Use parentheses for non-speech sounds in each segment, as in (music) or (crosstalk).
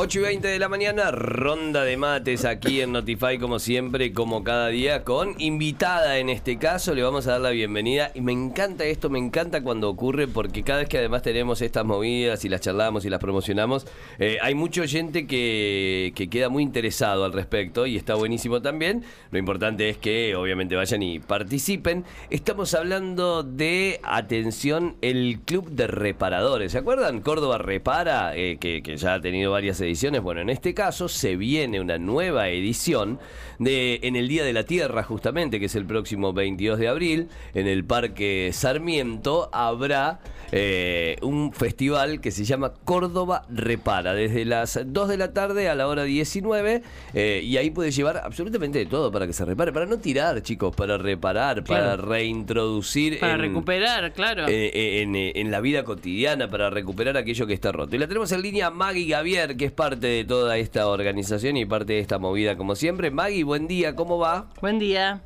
8 y 20 de la mañana, ronda de mates aquí en Notify como siempre, como cada día, con invitada en este caso, le vamos a dar la bienvenida y me encanta esto, me encanta cuando ocurre porque cada vez que además tenemos estas movidas y las charlamos y las promocionamos, eh, hay mucho oyente que, que queda muy interesado al respecto y está buenísimo también, lo importante es que obviamente vayan y participen. Estamos hablando de, atención, el Club de Reparadores, ¿se acuerdan? Córdoba Repara, eh, que, que ya ha tenido varias ediciones. Bueno, en este caso se viene una nueva edición de en el Día de la Tierra, justamente, que es el próximo 22 de abril, en el Parque Sarmiento, habrá eh, un festival que se llama Córdoba Repara, desde las 2 de la tarde a la hora 19, eh, y ahí puedes llevar absolutamente de todo para que se repare, para no tirar, chicos, para reparar, para reintroducir. Para en- recuperar, claro. en, eh, en la vida cotidiana para recuperar aquello que está roto. Y la tenemos en línea Maggie Gavier, que es parte de toda esta organización y parte de esta movida como siempre. Maggie, buen día, ¿cómo va? Buen día.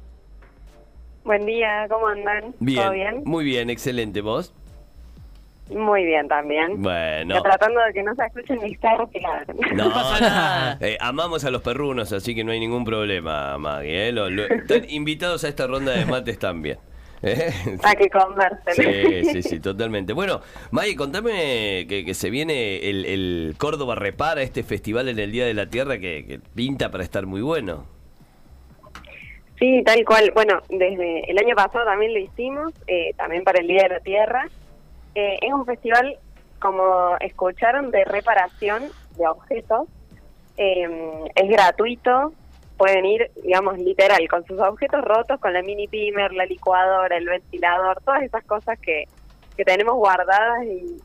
Buen día, ¿cómo andan? Bien, ¿Todo bien? muy bien, excelente. ¿Vos? Muy bien también. Bueno. Yo Tratando de que no se escuchen mis perros que ladran. (laughs) No, pasa nada. (laughs) eh, amamos a los perrunos, así que no hay ningún problema, Maggie. ¿eh? Lo- lo- están (laughs) invitados a esta ronda de mates también. ¿Eh? Hay que conversen. Sí, sí, (laughs) sí, totalmente. Bueno, Maggie, contame que, que se viene el, el Córdoba Repara, este festival en el Día de la Tierra que, que pinta para estar muy bueno. Sí, tal cual. Bueno, desde el año pasado también lo hicimos, eh, también para el Día de la Tierra. Eh, es un festival, como escucharon, de reparación de objetos. Eh, es gratuito, pueden ir, digamos, literal, con sus objetos rotos, con la mini pimer, la licuadora, el ventilador, todas esas cosas que, que tenemos guardadas y,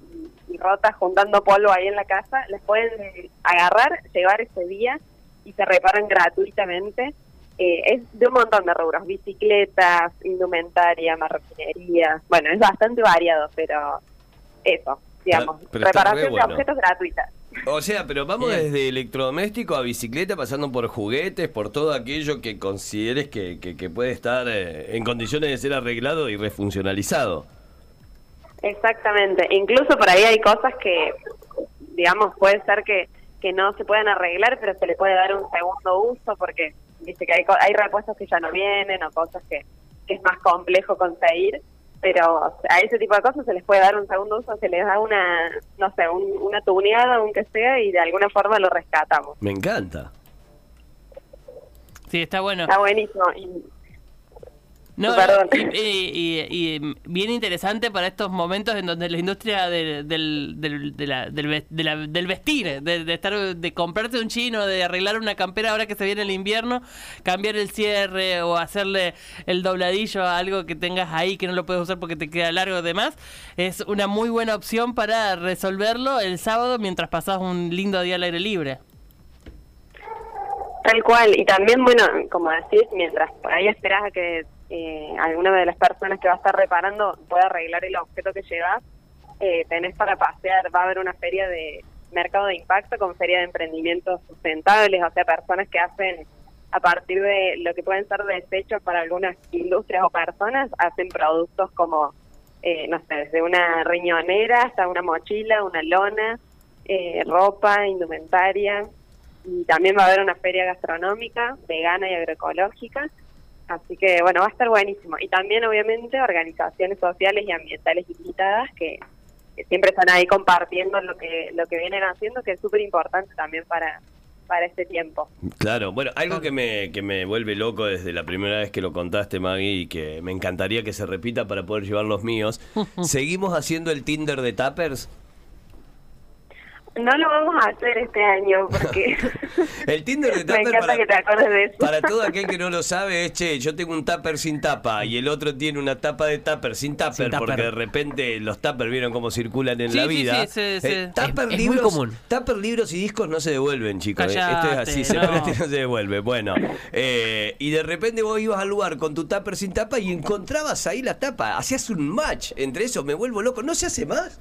rotas juntando polvo ahí en la casa, las pueden agarrar, llevar ese día y se reparan gratuitamente. Eh, es de un montón de rubros, bicicletas, indumentaria, marroquinería, bueno, es bastante variado, pero eso, digamos, Pero- pero está re reparación bueno. de objetos gratuitas. O sea, pero vamos Bien. desde electrodoméstico a bicicleta, pasando por juguetes, por todo aquello que consideres que, que- que puede estar eh, en condiciones de ser arreglado y refuncionalizado. Exactamente, incluso por ahí hay cosas que, digamos, puede ser que, que no se puedan arreglar, pero se le puede dar un segundo uso porque dice que hay, co- hay repuestos que ya no vienen o cosas que, que es más complejo conseguir, pero a ese tipo de cosas se les puede dar un segundo uso, se les da una, no sé, un- una tuneada, aunque sea, y de alguna forma lo rescatamos. Me encanta. Sí, está bueno. Está buenísimo. Y, No, y, y- y- y bien interesante para estos momentos en donde la industria del, del, del, de la- del, ve- de la- del vestir, de, de estar de comprarse un chino, de arreglar una campera ahora que se viene el invierno, cambiar el cierre o hacerle el dobladillo a algo que tengas ahí que no lo puedes usar porque te queda largo de más, es una muy buena opción para resolverlo el sábado mientras pasas un lindo día al aire libre. Tal cual, y también, bueno, como decís, mientras por ahí esperás a que eh, alguna de las personas que va a estar reparando pueda arreglar el objeto que llevas, eh, tenés para pasear, va a haber una feria de mercado de impacto con feria de emprendimientos sustentables, o sea, personas que hacen a partir de lo que pueden ser desechos para algunas industrias o personas, hacen productos como, eh, no sé, desde una riñonera hasta una mochila, una lona, eh, ropa, indumentaria, y también va a haber una feria gastronómica, vegana y agroecológica. Así que, bueno, va a estar buenísimo. Y también, obviamente, organizaciones sociales y ambientales invitadas que, que siempre están ahí compartiendo lo que lo que vienen haciendo, que es súper importante también para, para este tiempo. Claro, bueno, algo que me, que me vuelve loco desde la primera vez que lo contaste, Maggie, y que me encantaría que se repita para poder llevar los míos. (laughs) ¿Seguimos haciendo el Tinder de Tappers? No lo vamos a hacer este año porque (laughs) El Tinder de (laughs) me Tappers encanta para, que te acuerdes de eso. para todo aquel que no lo sabe es, che, yo tengo un tupper sin tapa y el otro tiene una tapa de tupper sin tupper, Sin tupper. porque de repente los tuppers vieron cómo circulan en Sí, la sí, vida. sí, sí, sí. Eh, tupper Es- es muy libros, común. tupper libros y discos no se devuelven, chicos. eh. Esto es así, se no. presta (laughs) y no se devuelve. Bueno, eh, y de repente vos ibas al lugar con tu tupper sin tapa y encontrabas ahí la tapa, hacías un match entre eso, me vuelvo loco, ¿no se hace más?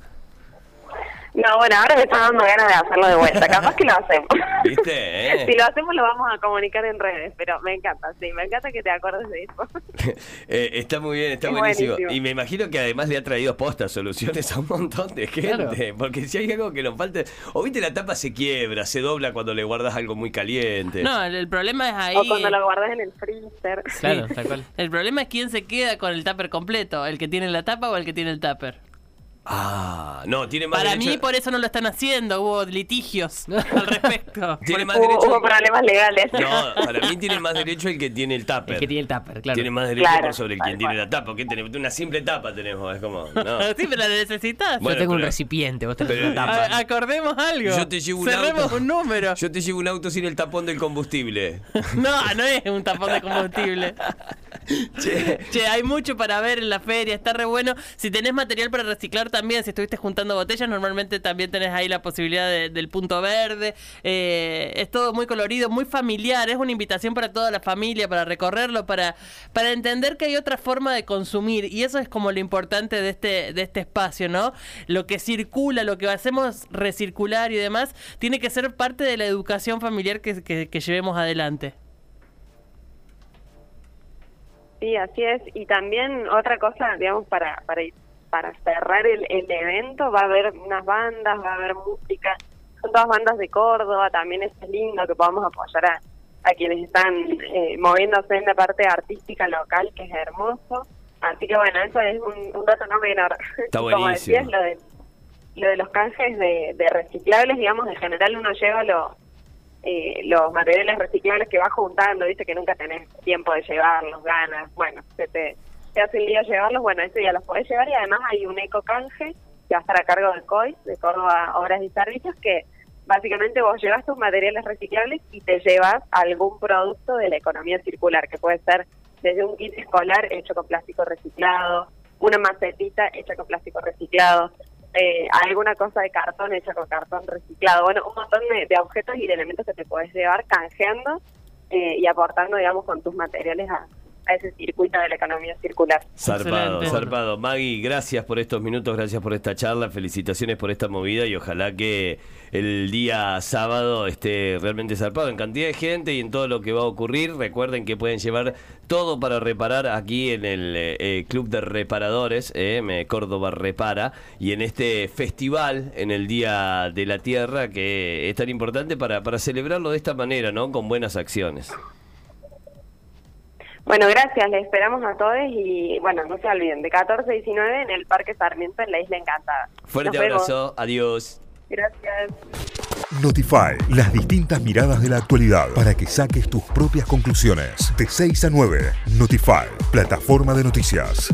No, bueno, ahora me está dando ganas de hacerlo de vuelta. Capaz que lo hacemos. (laughs) ¿Viste? Eh. (laughs) Si lo hacemos, lo vamos a comunicar en redes. Pero me encanta, sí, me encanta que te acuerdes de eso. (laughs) Eh, está muy bien, está Es buenísimo. buenísimo. Y me imagino que además le ha traído postas, soluciones a un montón de gente. Porque si hay algo que nos falta. O viste, la tapa se quiebra, se dobla cuando le guardas algo muy caliente. No, el, el problema es ahí. O cuando lo guardas en el freezer. Claro, tal cual. El problema es quién se queda con el tupper completo, el que tiene la tapa o el que tiene el tupper. Ah, no, tiene más Para derecho- mí por eso no lo están haciendo, hubo litigios (laughs) al respecto. Tiene más Hubo, derecho. hubo problemas legales. No, para mí tiene más derecho el que tiene el tupper. El que tiene el tupper, claro. Tiene más derecho Claro, por sobre el tal quien tiene la tapa. ¿Qué tenemos? Una simple tapa tenemos, es como. No. (laughs) sí, pero la necesitas. Bueno, Yo tengo un recipiente, vos tenés pero- una tapa. A- acordemos algo. Yo te llevo un Cerremos auto. un número. Yo te llevo un auto sin el tapón del combustible. (laughs) No, no es un tapón de combustible. (laughs) Che. Che, hay mucho para ver en la feria, está re bueno. Si tenés material para reciclar también, si estuviste juntando botellas, normalmente también tenés ahí la posibilidad de- del punto verde. Eh, es todo muy colorido, muy familiar. Es una invitación para toda la familia, para recorrerlo, para, para entender que hay otra forma de consumir. Y eso es como lo importante de este, de este espacio, ¿no? Lo que circula, lo que hacemos recircular y demás, tiene que ser parte de la educación familiar que- que- que llevemos adelante. Sí, así es. Y también otra cosa, digamos, para para para cerrar el, el evento, va a haber unas bandas, va a haber música. Son todas bandas de Córdoba, también es lindo que podamos apoyar a, a quienes están eh, moviéndose en la parte artística local, que es hermoso. Así que bueno, eso es un, un dato no menor. Está (laughs) Como buenísimo. decías, lo de, lo de los canjes de, de reciclables, digamos, en general uno lleva los eh, los materiales reciclables que vas juntando, viste que nunca tenés tiempo de llevarlos, ganas, bueno, se te, te hace el día llevarlos, bueno, ese día los podés llevar y además hay un eco canje que va a estar a cargo del COI, de Córdoba Obras y Servicios, que básicamente vos llevas tus materiales reciclables y te llevas algún producto de la economía circular, que puede ser desde un kit escolar hecho con plástico reciclado, una macetita hecha con plástico reciclado, eh, alguna cosa de cartón hecha con cartón reciclado. Bueno, un montón de, objetos y de elementos que te podés llevar canjeando eh, y aportando, digamos, con tus materiales a, a ese circuito de la economía circular. Zarpado, Excelente. zarpado. Maggie, gracias por estos minutos, gracias por esta charla, felicitaciones por esta movida y ojalá que el día sábado esté realmente zarpado en cantidad de gente y en todo lo que va a ocurrir. Recuerden que pueden llevar todo para reparar aquí en el eh, eh, Club de Reparadores, eh, me- Córdoba Repara, y en este festival en el Día de la Tierra que es tan importante para, para celebrarlo de esta manera, ¿no? Con buenas acciones. Bueno, gracias, les esperamos a todos y bueno, no se olviden, de 14 a 19 en el Parque Sarmiento en la Isla Encantada. Fuerte Nos vemos. abrazo, adiós. Gracias. Notify, las distintas miradas de la actualidad para que saques tus propias conclusiones. De 6 a 9, Notify, plataforma de noticias.